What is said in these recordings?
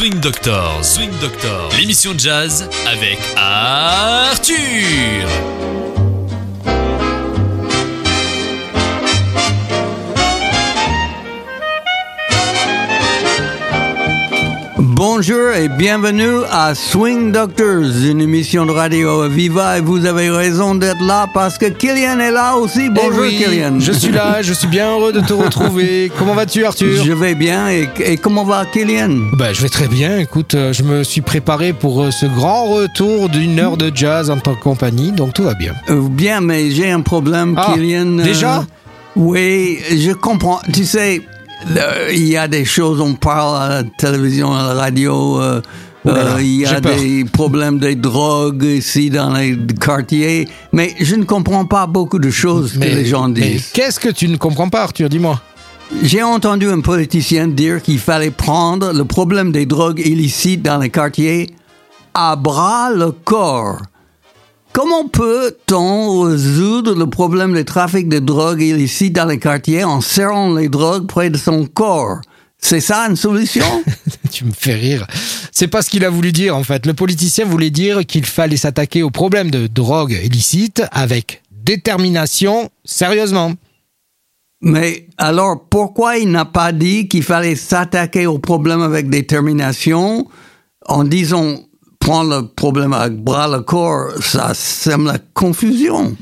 Swing Doctor, Swing Doctor, l'émission de jazz avec Arthur. Bonjour et bienvenue à Swing Doctors, une émission de radio Viva et vous avez raison d'être là parce que Kylian est là aussi. Bonjour Eh oui, Kylian. Je suis là, je suis bien heureux de te retrouver. Comment vas-tu Arthur? Je vais bien et, et comment va Kylian? Bah, Je vais très bien, écoute, euh, je me suis préparé pour euh, ce grand retour d'une heure de jazz en tant que compagnie, donc tout va bien. Euh, Bien, mais j'ai un problème Ah, Kylian. euh, déjà? Oui, je comprends. Tu sais, il y a des choses, on parle à la télévision, à la radio. euh, Ouh là là, euh, il y a peur. des problèmes des drogues ici dans les quartiers, mais je ne comprends pas beaucoup de choses que les gens disent. qu'est-ce que tu ne comprends pas Arthur, dis-moi J'ai entendu un politicien dire qu'il fallait prendre le problème des drogues illicites dans les quartiers à bras le corps. Comment peut-on résoudre le problème du trafic de drogue illicite dans les quartiers en serrant les drogues près de son corps? C'est ça une solution? Tu me fais rire. C'est pas ce qu'il a voulu dire en fait. Le politicien voulait dire qu'il fallait s'attaquer au problème de drogue illicite avec détermination, sérieusement. Mais alors pourquoi il n'a pas dit qu'il fallait s'attaquer au problème avec détermination en disant prendre le problème avec bras le corps Ça sème la confusion.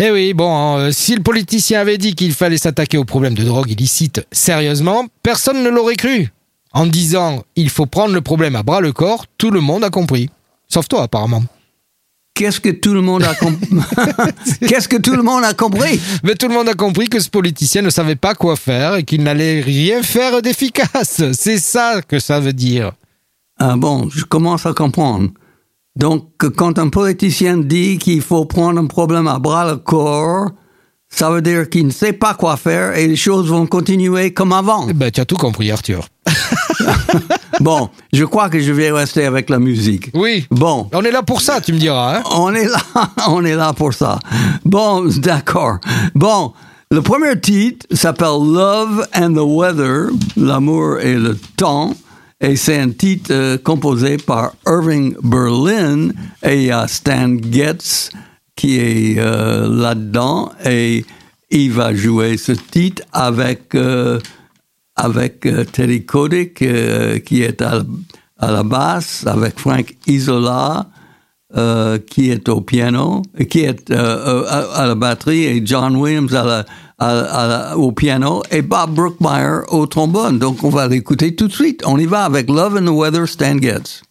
Eh oui, bon, euh, si le politicien avait dit qu'il fallait s'attaquer au problème de drogue illicite sérieusement, personne ne l'aurait cru. En disant il faut prendre le problème à bras le corps, tout le monde a compris. Sauf toi apparemment. Qu'est-ce que tout le monde a compris Qu'est-ce que tout le monde a compris? Mais tout le monde a compris que ce politicien ne savait pas quoi faire et qu'il n'allait rien faire d'efficace. C'est ça que ça veut dire. Ah bon, je commence à comprendre. Donc, quand un politicien dit qu'il faut prendre un problème à bras le corps, ça veut dire qu'il ne sait pas quoi faire et les choses vont continuer comme avant. Eh ben, tu as tout compris, Arthur. Bon, je crois que je vais rester avec la musique. Oui. Bon, On est là pour ça, tu me diras. Hein on est là, on est là pour ça. Bon, d'accord. Bon, le premier titre s'appelle Love and the Weather, l'amour et le temps. Et c'est un titre euh, composé par Irving Berlin et a Stan Getz qui est euh, là-dedans et il va jouer ce titre avec euh, avec euh, euh, qui est à, la basse, avec Frank Isola qui est au piano, qui est à la batterie et John Williams à la, au piano et Bob Brookmeyer au trombone. Donc on va l'écouter tout de suite. On y va avec Love and the Weather, Stan Getz.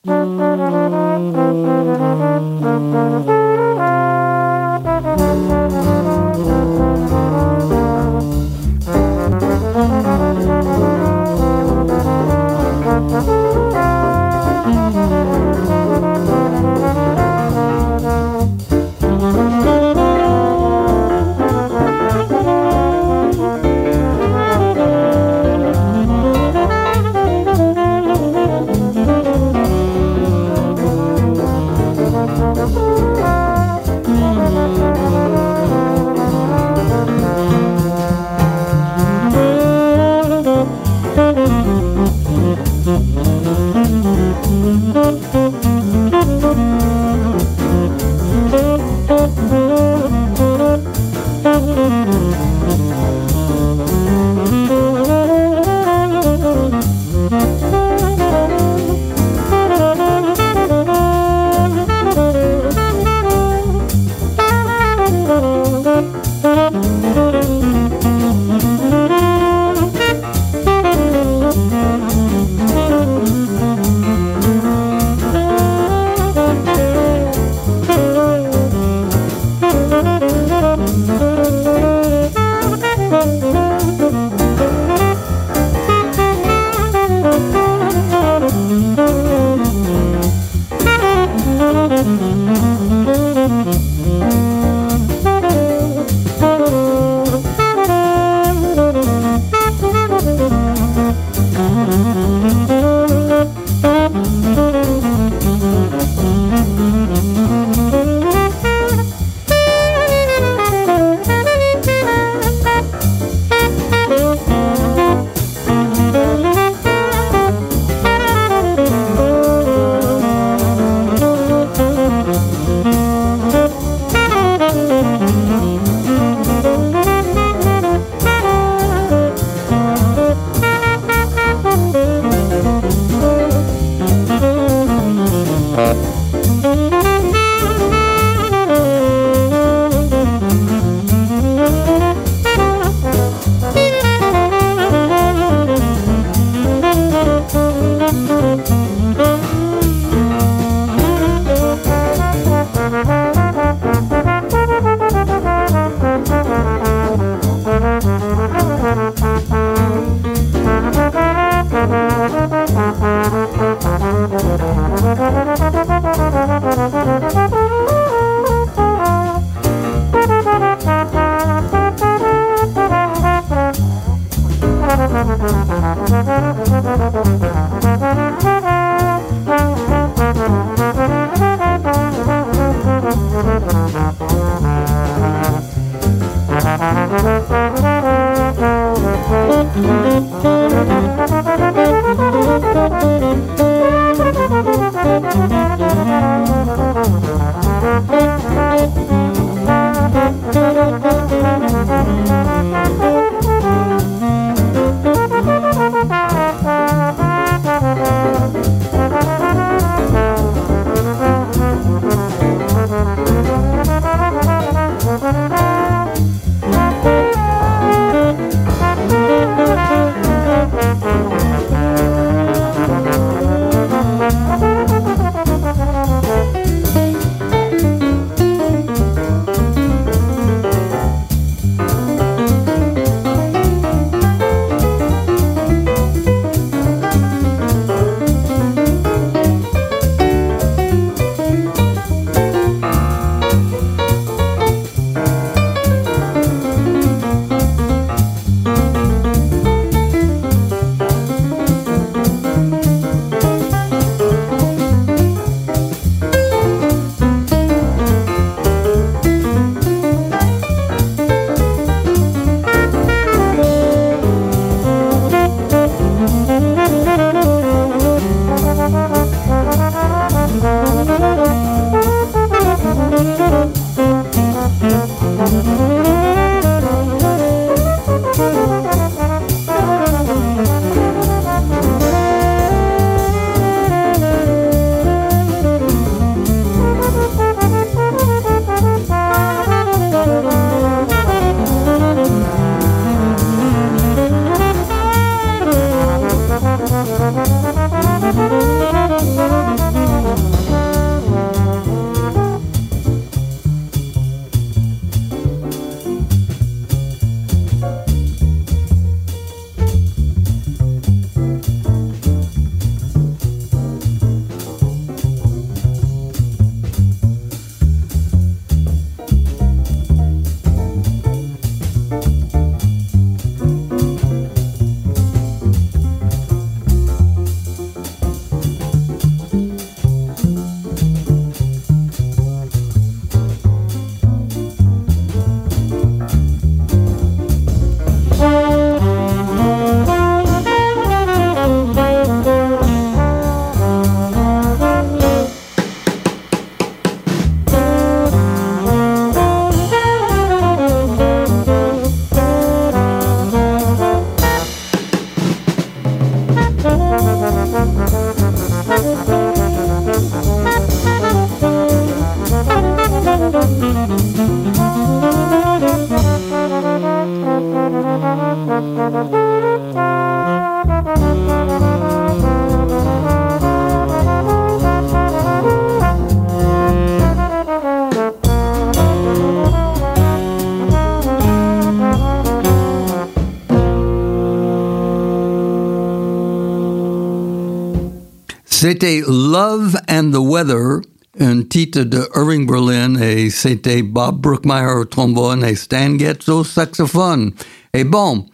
De Irving Berlin, et c'était Bob Brookmeyer au trombone et Stan Getz au saxophone. Et bon,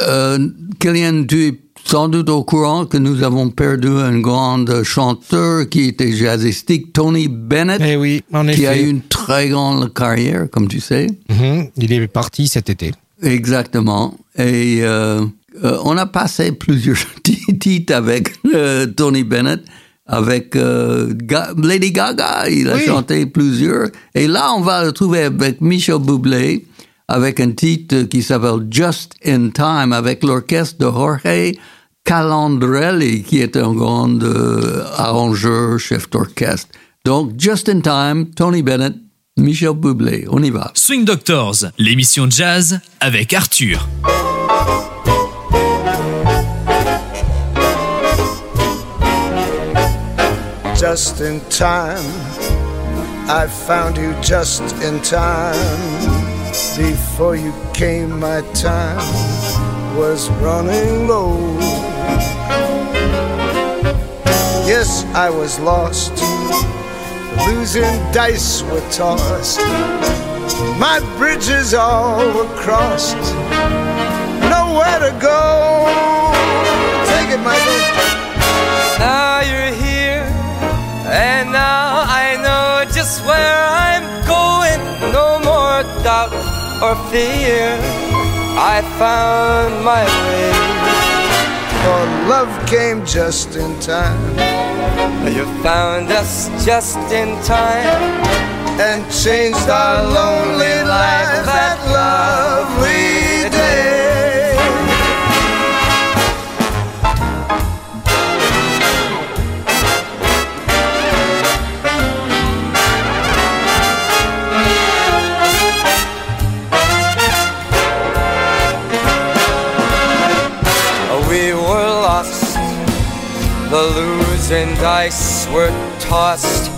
euh, Kylian, tu es sans doute au courant que nous avons perdu un grand chanteur qui était jazzistique, Tony Bennett, Eh oui, en qui a eu une très grande carrière, comme tu sais. Mhm, il est parti cet été. Exactement. Et euh, euh, on a passé plusieurs titres avec euh, Tony Bennett, avec euh, Ga- Lady Gaga, il a Oui. chanté plusieurs. Et là, on va le trouver avec Michel Bublé, avec un titre qui s'appelle Just in Time, avec l'orchestre de Jorge Calandrelli, qui est un grand euh, arrangeur, chef d'orchestre. Donc, Just in Time, Tony Bennett, Michel Bublé. On y va. Swing Doctors, l'émission jazz avec Arthur. Just in time. I found you just in time. Before you came, my time was running low. Yes, I was lost. Losing dice were tossed. My bridges all were crossed. Nowhere to go. Take it, Michael. That's where I'm going. No more doubt or fear. I found my way. Your love came just in time. You found us just in time and changed our lonely life. Were tossed,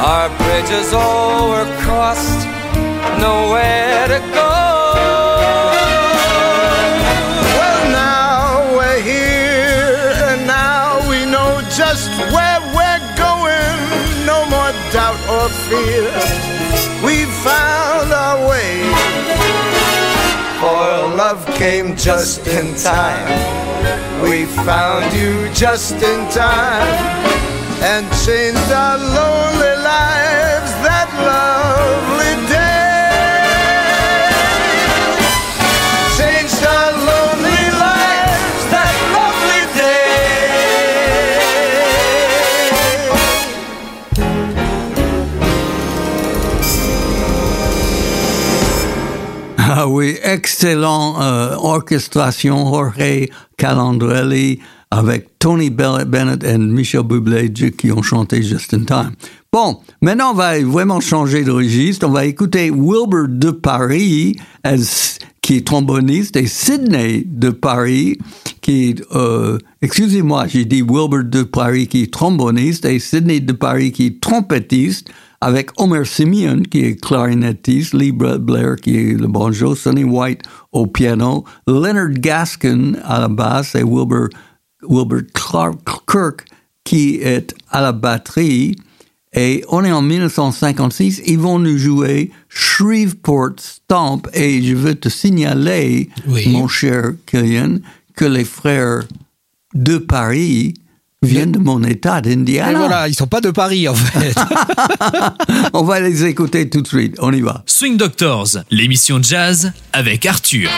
our bridges all were crossed, nowhere to go. Well, now we're here, and now we know just where we're going. No more doubt or fear. We found our way. For love came just in time. We found you just in time and changed our lonely lives that lovely day. Changed our lonely lives that lovely day. Ah oui, excellent euh, orchestration, Jorge Calandrelli avec Tony Bennett et Michel Bublé qui ont chanté Just in Time. Bon, maintenant on va vraiment changer de registre. On va écouter Wilbur de Paris, qui est tromboniste, et Sydney de Paris, qui est, euh, excusez-moi, j'ai dit Wilbur de Paris qui est tromboniste, et Sydney de Paris qui est trompettiste, avec Homer Simeon qui est clarinettiste, Lee Blair qui est le banjo, Sonny White au piano, Leonard Gaskin à la basse et Wilbur, Wilbur Clark, Kirk qui est à la batterie. Et on est en 1956, ils vont nous jouer Shreveport Stomp et je veux te signaler, Oui. mon cher Killian, que les frères de Paris viennent de mon état Et d'Indiana. voilà, ils sont pas de Paris en fait. On va les écouter tout de suite. On y va. Swing Doctors, l'émission jazz avec Arthur.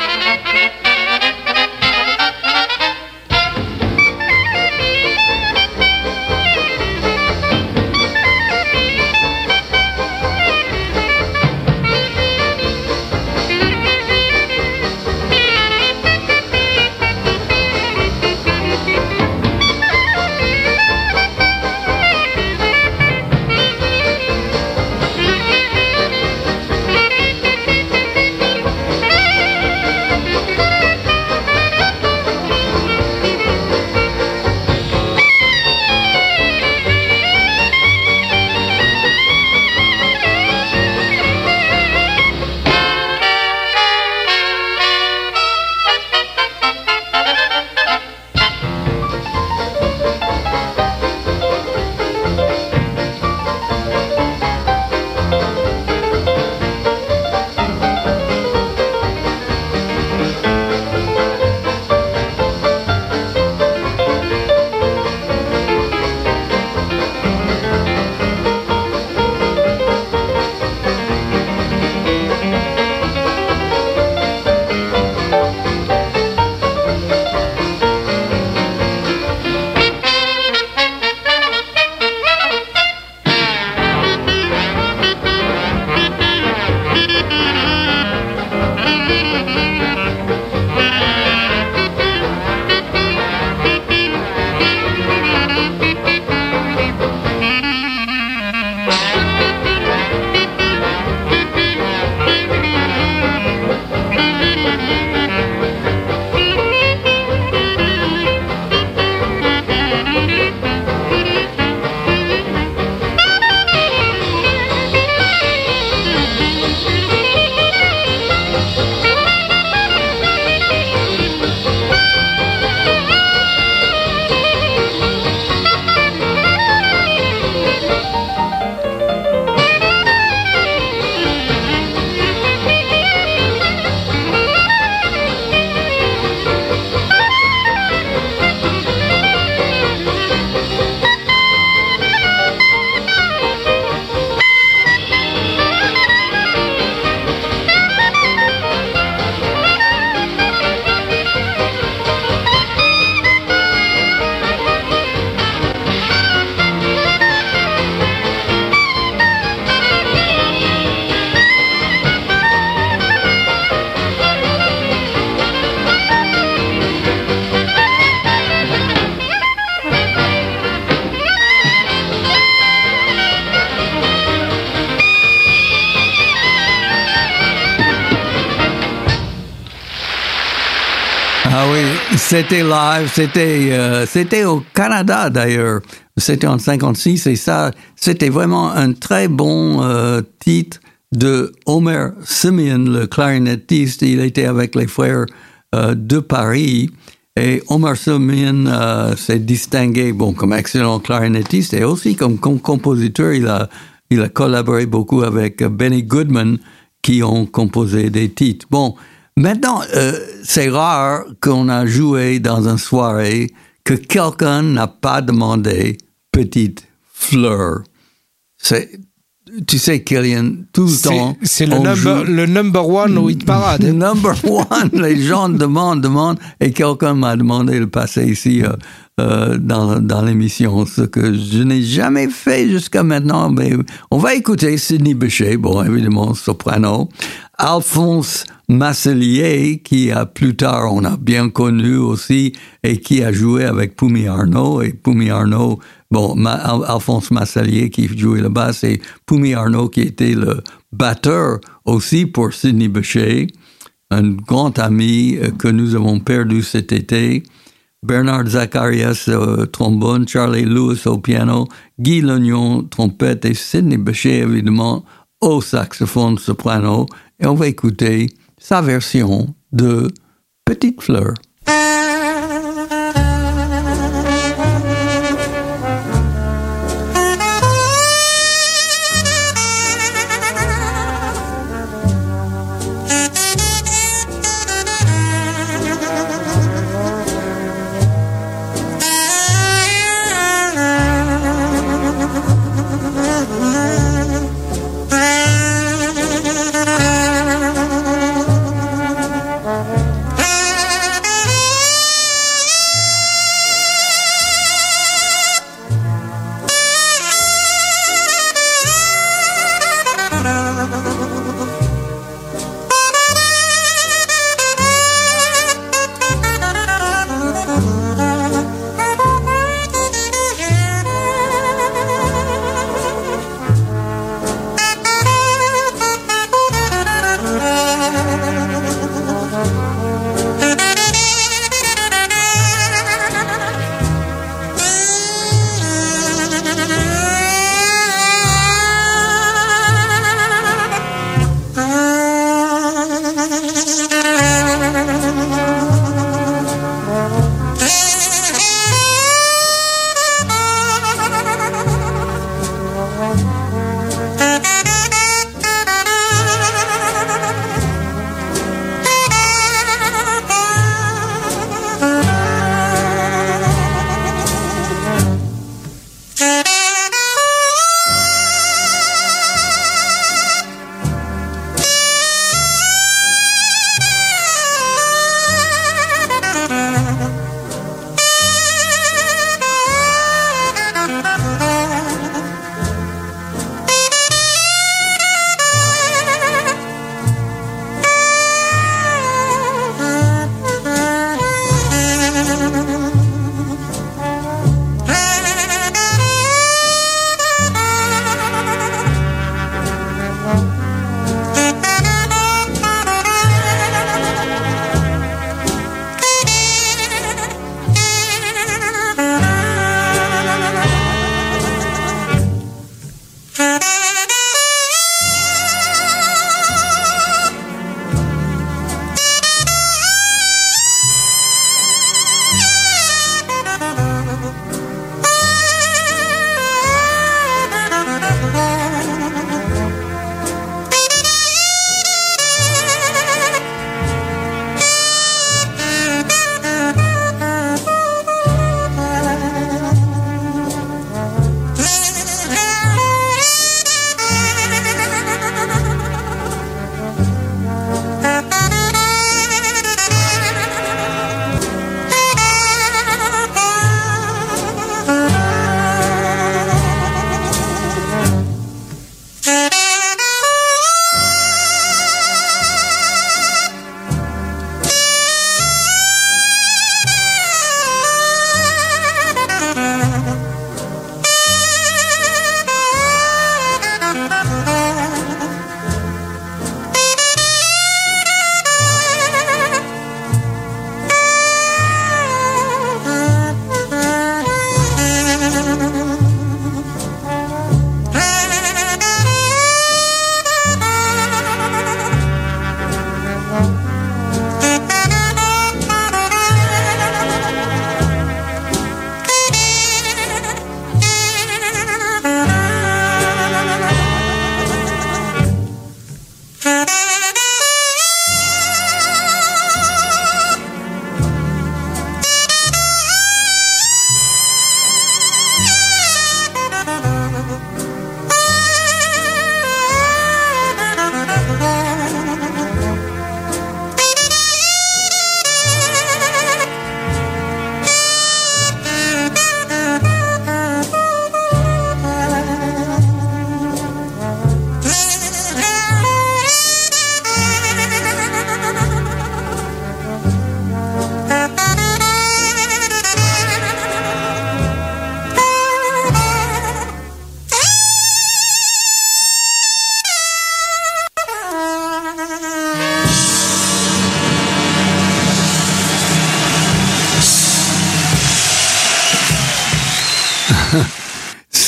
C'était live, c'était euh, c'était au Canada d'ailleurs. C'était en 56 et ça, c'était vraiment un très bon euh, titre de Homer Simeon, le clarinettiste. Il était avec les frères euh, de Paris. Et Homer Simeon s'est distingué bon, comme excellent clarinettiste et aussi comme com- compositeur. Il a, il a collaboré beaucoup avec Benny Goodman qui ont composé des titres. Bon, maintenant, euh, c'est rare qu'on a joué dans une soirée que quelqu'un n'a pas demandé Petite Fleur. C'est, tu sais, Kylian, tout le temps. c'est le, on number, joue- le number one au hit parade. hein. Number one, les gens demandent, demandent, et quelqu'un m'a demandé de le passer ici euh, euh, dans, dans l'émission, ce que je n'ai jamais fait jusqu'à maintenant, mais on va écouter Sidney Bechet, bon, évidemment, soprano, Alphonse Masselier, qui a plus tard, on a bien connu aussi, et qui a joué avec Poumi Arnaud, et Poumi Arnaud, bon, Alphonse Masselier qui jouait le basse, et Poumi Arnaud qui était le batteur aussi pour Sidney Bechet, un grand ami euh, que nous avons perdu cet été. Bernard Zacharias au trombone, Charlie Lewis au piano, Guy Lognon trompette et Sidney Bechet évidemment au saxophone soprano. Et on va écouter sa version de Petite Fleur.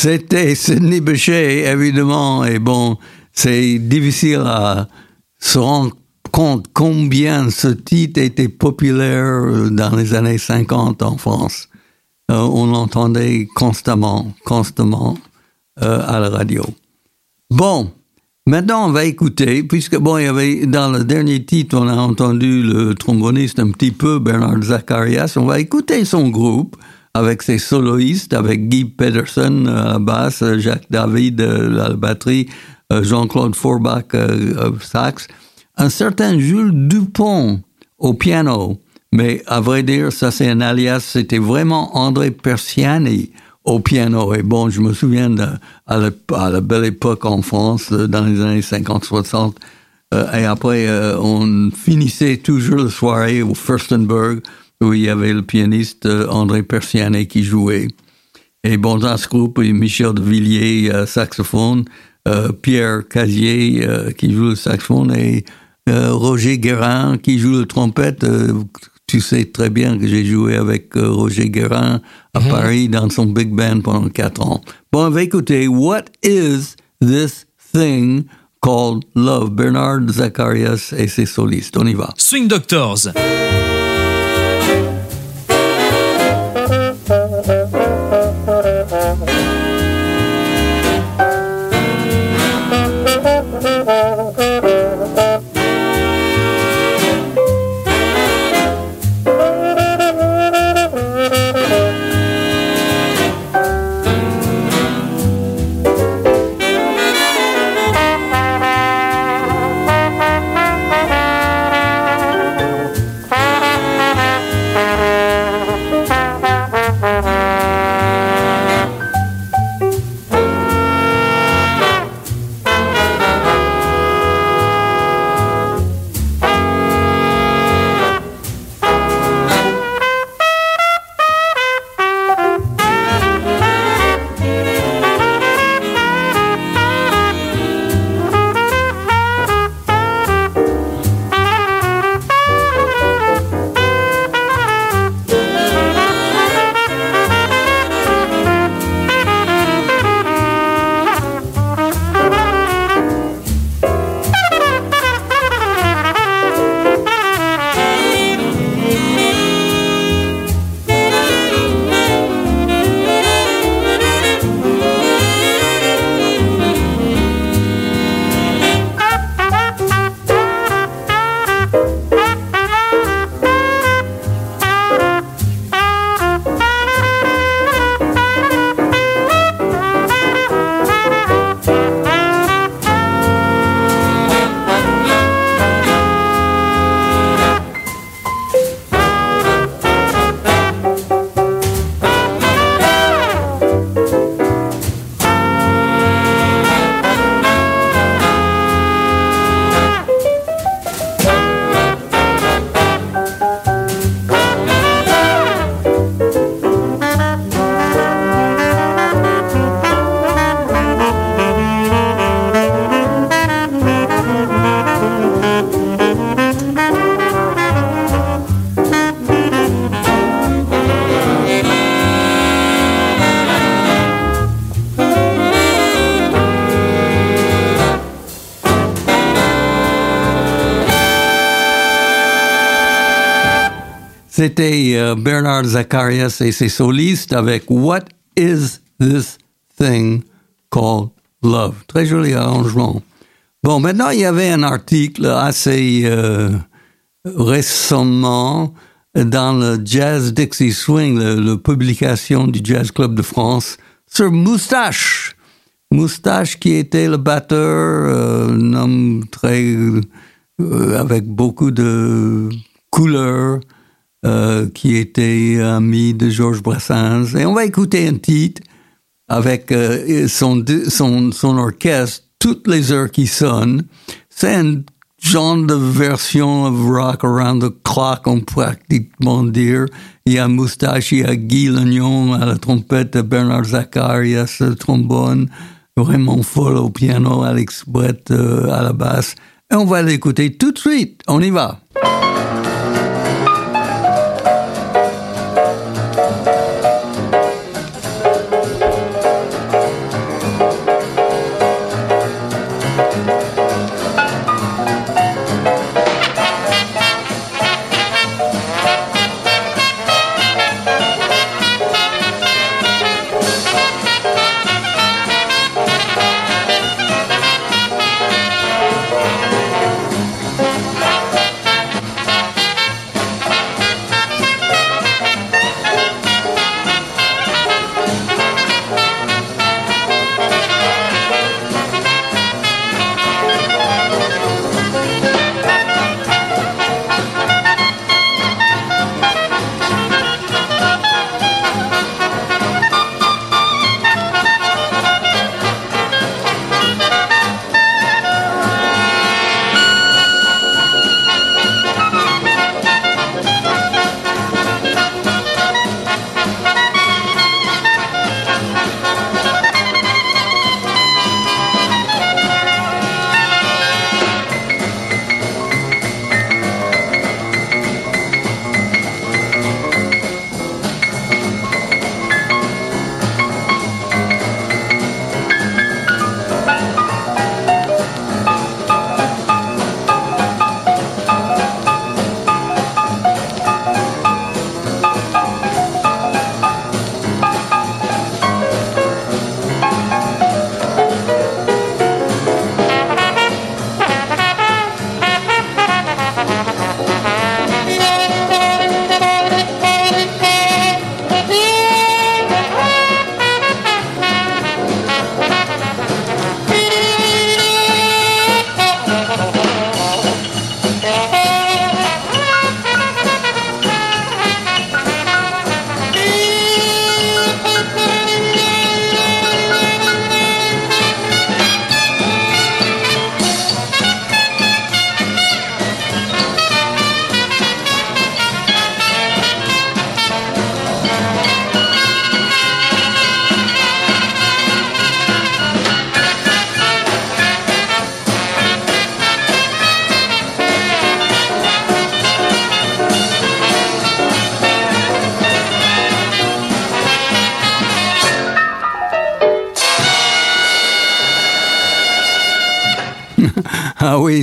C'était Sidney Bechet, évidemment, et bon, c'est difficile à se rendre compte combien ce titre était populaire dans les années 50 en France. Euh, on l'entendait constamment, constamment euh, à la radio. Bon, maintenant on va écouter, puisque bon, il y avait dans le dernier titre, on a entendu le tromboniste un petit peu, Bernard Zacharias. On va écouter son groupe avec ses soloistes, avec Guy Pedersen à la basse, Jacques David à la batterie, euh, Jean-Claude Forbach sax, un certain Jules Dupont au piano. Mais à vrai dire, ça c'est un alias, c'était vraiment André Persiani au piano. Et bon, je me souviens de, à, la, belle époque en France, euh, dans les années 50-60. Euh, et après, euh, on finissait toujours la soirée au Furstenberg, où il y avait le pianiste André Persiani qui jouait. Et bon, dans ce groupe, il y a Michel de Villiers, saxophone, Pierre Casier qui joue le saxophone et Roger Guérin qui joue le trompette tu sais très bien que j'ai joué avec euh, Roger Guérin à mhm. Paris dans son big band pendant quatre ans. Bon, on va écouter What is this thing called love? Bernard Zacharias et ses solistes. On y va. Swing Doctors. Euh, Bernard Zacharias et ses solistes avec What is this thing called love? Très joli arrangement. Bon, maintenant, il y avait un article assez euh, récemment dans le Jazz Dixie Swing, la publication du Jazz Club de France, sur Moustache. Moustache qui était le batteur, euh, un homme très... avec beaucoup de couleurs, euh, qui était ami de Georges Brassens. Et on va écouter un titre avec euh, son, son, son orchestre, toutes les heures qui sonnent. C'est un genre de version of Rock Around the Clock, on peut pratiquement dire. Il y a Moustache, il y a Guy Legnon à la trompette, Bernard Zacharias le trombone, vraiment folle au piano, Alex Brett euh, à la basse. Et on va l'écouter tout de suite. On y va.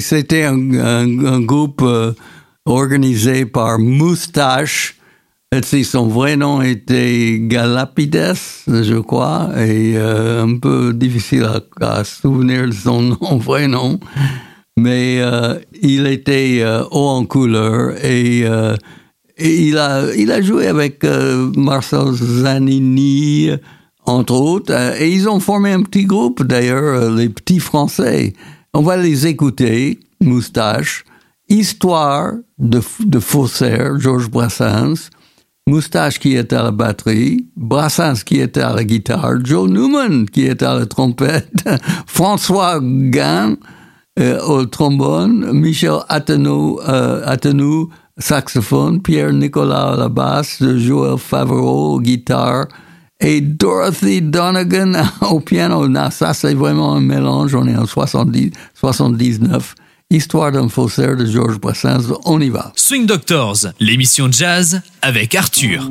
C'était un, groupe euh, organisé par Moustache. Et son vrai nom était Galapides, je crois, et euh, un peu difficile à, souvenir de son vrai nom. Mais euh, il était haut en couleur et, il, a, joué avec Marcel Zanini, entre autres, et ils ont formé un petit groupe d'ailleurs, les petits Français. On va les écouter, Moustache, Histoire de, de faussaire, Georges Brassens, Moustache qui était à la batterie, Brassens qui était à la guitare, Joe Newman qui était à la trompette, François Gann euh, au trombone, Michel Attenou, euh, saxophone, Pierre Nicolas à la basse, Joël Favreau au guitare et Dorothy Donegan au piano. Non, ça c'est vraiment un mélange, on est en 70, 79. Histoire d'un faussaire de Georges Brassens, on y va. Swing Doctors, l'émission jazz avec Arthur.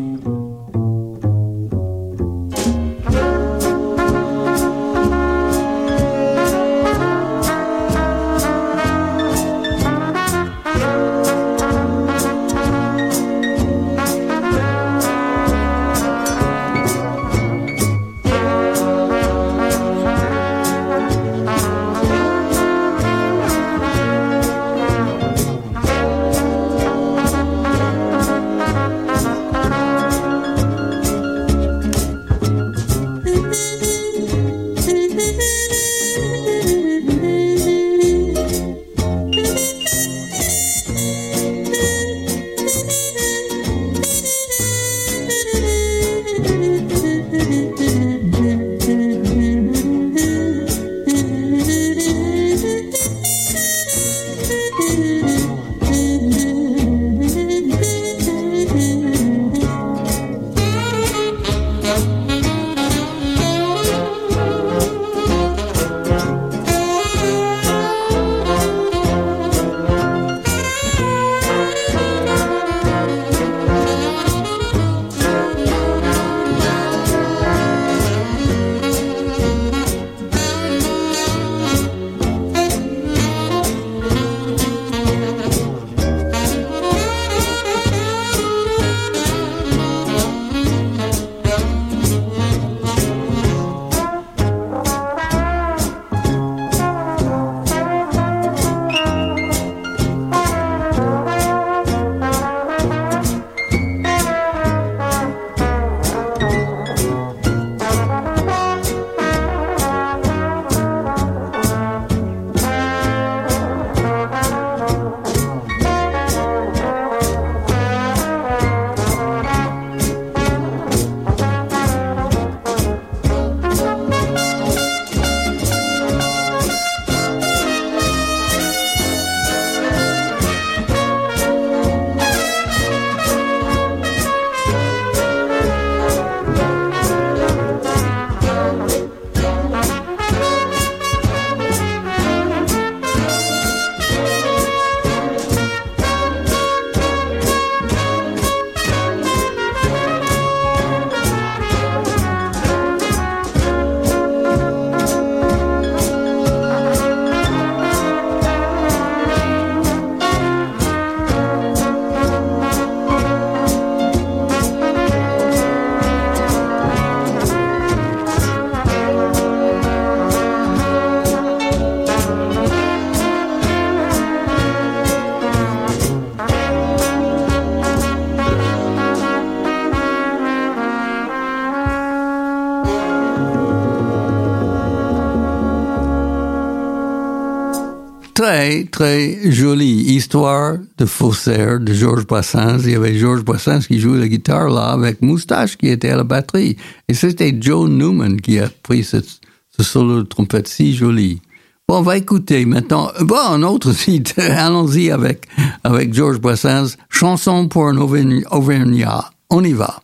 Très, très jolie histoire de faussaire de Georges Brassens. Il y avait Georges Brassens qui jouait la guitare là avec Moustache qui était à la batterie. Et c'était Joe Newman qui a pris ce, solo de trompette si joli. Bon, on va écouter maintenant. Bon, un autre site. Allons-y avec, avec Georges Brassens. Chanson pour un Auvergnat. On y va.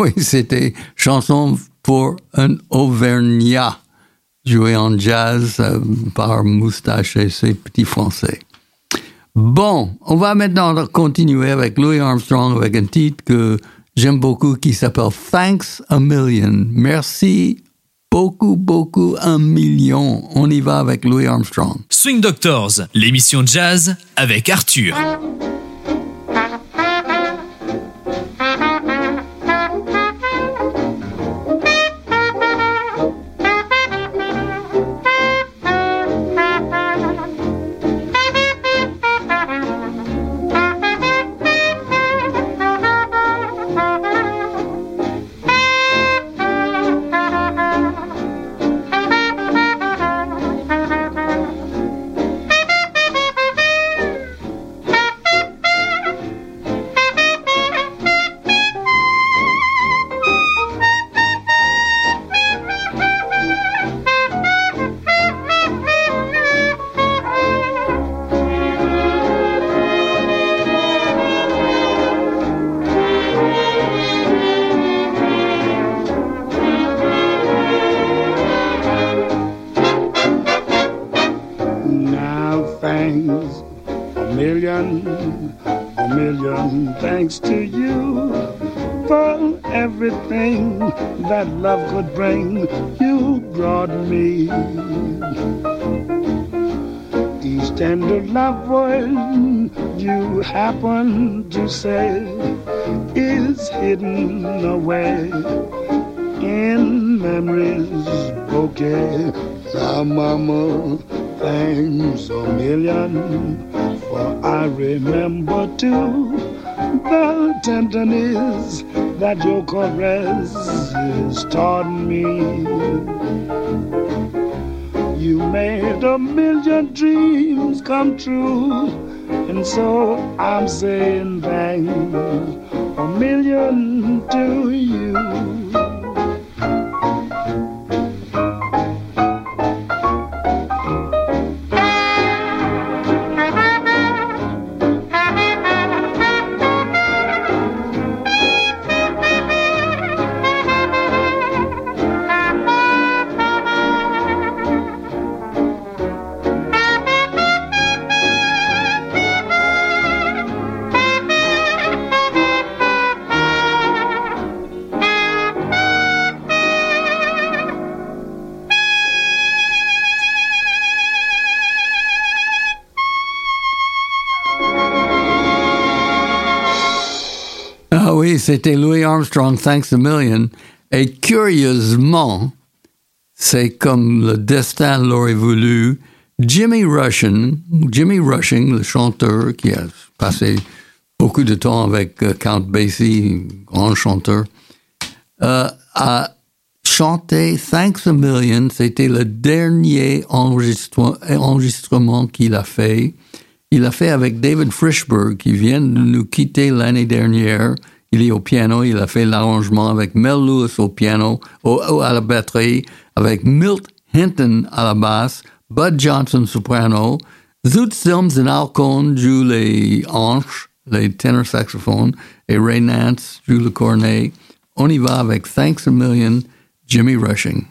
oui, c'était chanson pour un Auvergnat, joué en jazz euh, par Moustache et ses petits Français. Bon, on va maintenant continuer avec Louis Armstrong avec un titre que j'aime beaucoup qui s'appelle Thanks a Million. Merci beaucoup, beaucoup, un million. On y va avec Louis Armstrong. Swing Doctors, l'émission jazz avec Arthur. The tenderness that your caresses taught me. You made a million dreams come true, and so I'm saying thanks a million to c'était Louis Armstrong, Thanks a Million. Et curieusement, c'est comme le destin l'aurait voulu, Jimmy Rushing, Jimmy Rushing, le chanteur qui a passé beaucoup de temps avec euh, Count Basie, grand chanteur, euh, a chanté Thanks a Million. C'était le dernier enregistre- enregistrement qu'il a fait. Il a fait avec David Frischberg, qui vient de nous quitter l'année dernière. Il est au piano, il a fait l'arrangement avec Mel Lewis au piano, au, au- à la batterie, avec Milt Hinton à la basse, Bud Johnson soprano, Zoot Sims et Al Cohn jouent les hanches, les tenor saxophones, et Ray Nance joue le cornet. On y va avec Thanks a Million, Jimmy Rushing.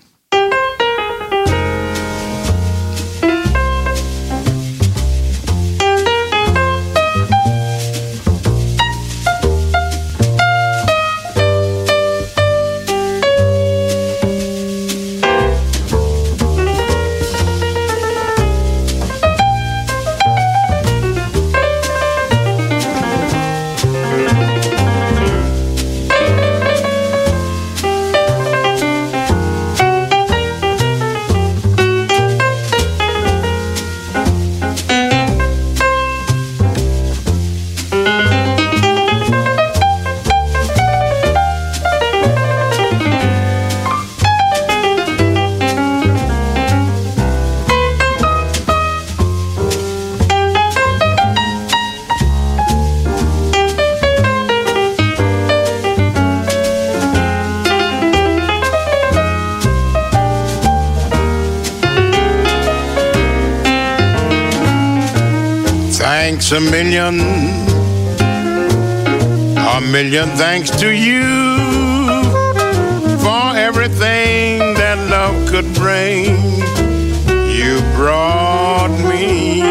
A million, a million thanks to you for everything that love could bring. You brought me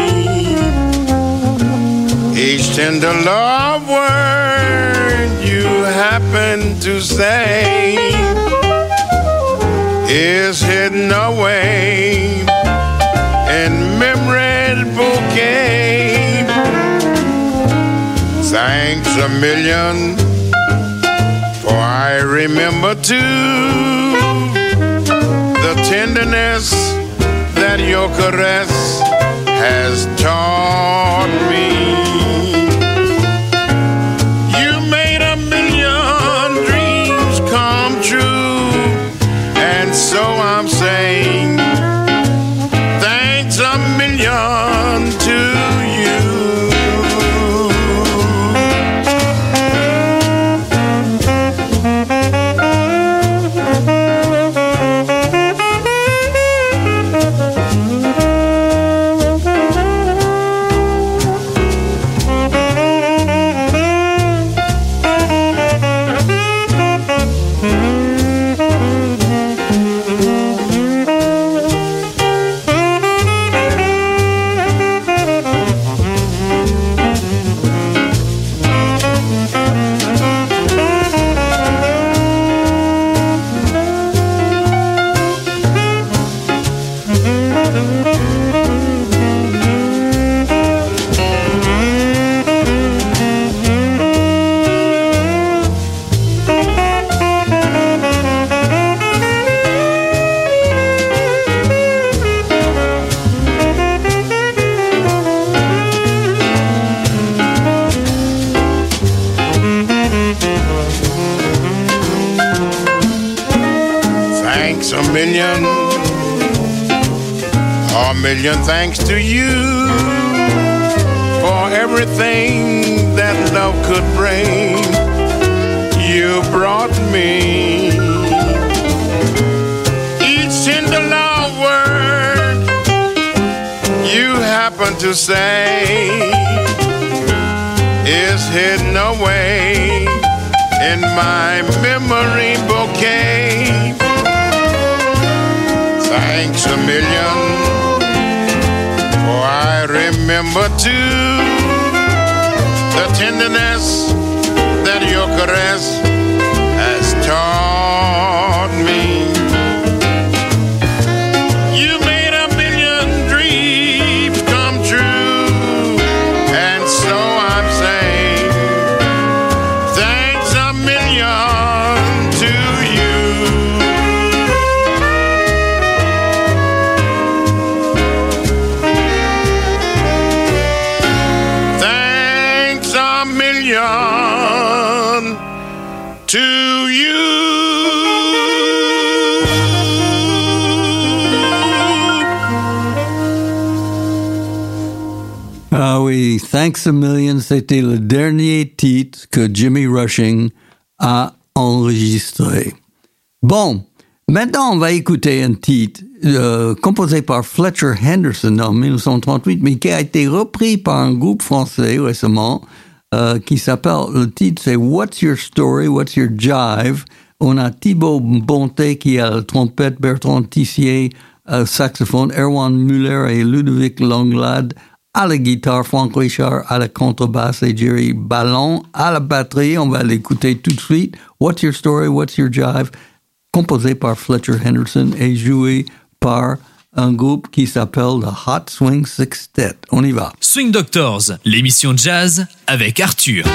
each tender love word you happened to say remember too the tenderness that your caress has taught million thanks to you for everything that love could bring. You brought me each tender love word you happen to say is hidden away in my memory bouquet. Thanks a million, I remember too the tenderness that your caress c'était le dernier titre que Jimmy Rushing a enregistré. Bon, maintenant on va écouter un titre euh, composé par Fletcher Henderson en 1938, mais qui a été repris par un groupe français récemment, euh, qui s'appelle, le titre c'est What's Your Story, What's Your Jive? On a Thibaut Bonté qui a la trompette, Bertrand Tissier au saxophone, Erwan Muller et Ludovic Longlade à la guitare, Franck Richard à la contrebasse et Jerry Ballon à la batterie. On va l'écouter tout de suite. What's Your Story, What's Your Jive, composé par Fletcher Henderson et joué par un groupe qui s'appelle The Hot Swing Sextet. On y va. Swing Doctors, l'émission jazz avec Arthur.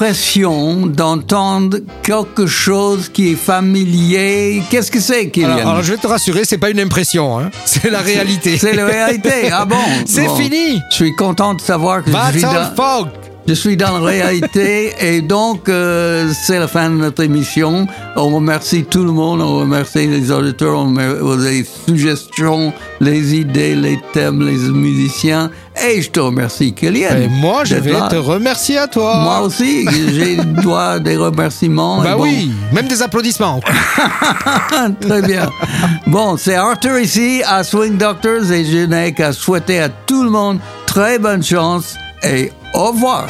L'impression d'entendre quelque chose qui est familier. Qu'est-ce que c'est, Kylian Alors, alors, je vais te rassurer, c'est pas une impression, hein. c'est la réalité. C'est la réalité. Ah bon C'est Bon. fini. Je suis content de savoir que je suis, all, dans, folk. Je suis dans la réalité et donc euh, c'est la fin de notre émission. On remercie tout le monde, on remercie les auditeurs, on remercie les suggestions, les idées, les thèmes, les musiciens et je te remercie, Kylian. Et moi, je vais là. te remercier à toi. Moi aussi, j'ai droit des remerciements. Bah bon, oui, même des applaudissements. Très bien. Bon, c'est Arthur ici à Swing Doctors et je n'ai qu'à souhaiter à tout le monde très bonne chance et au revoir.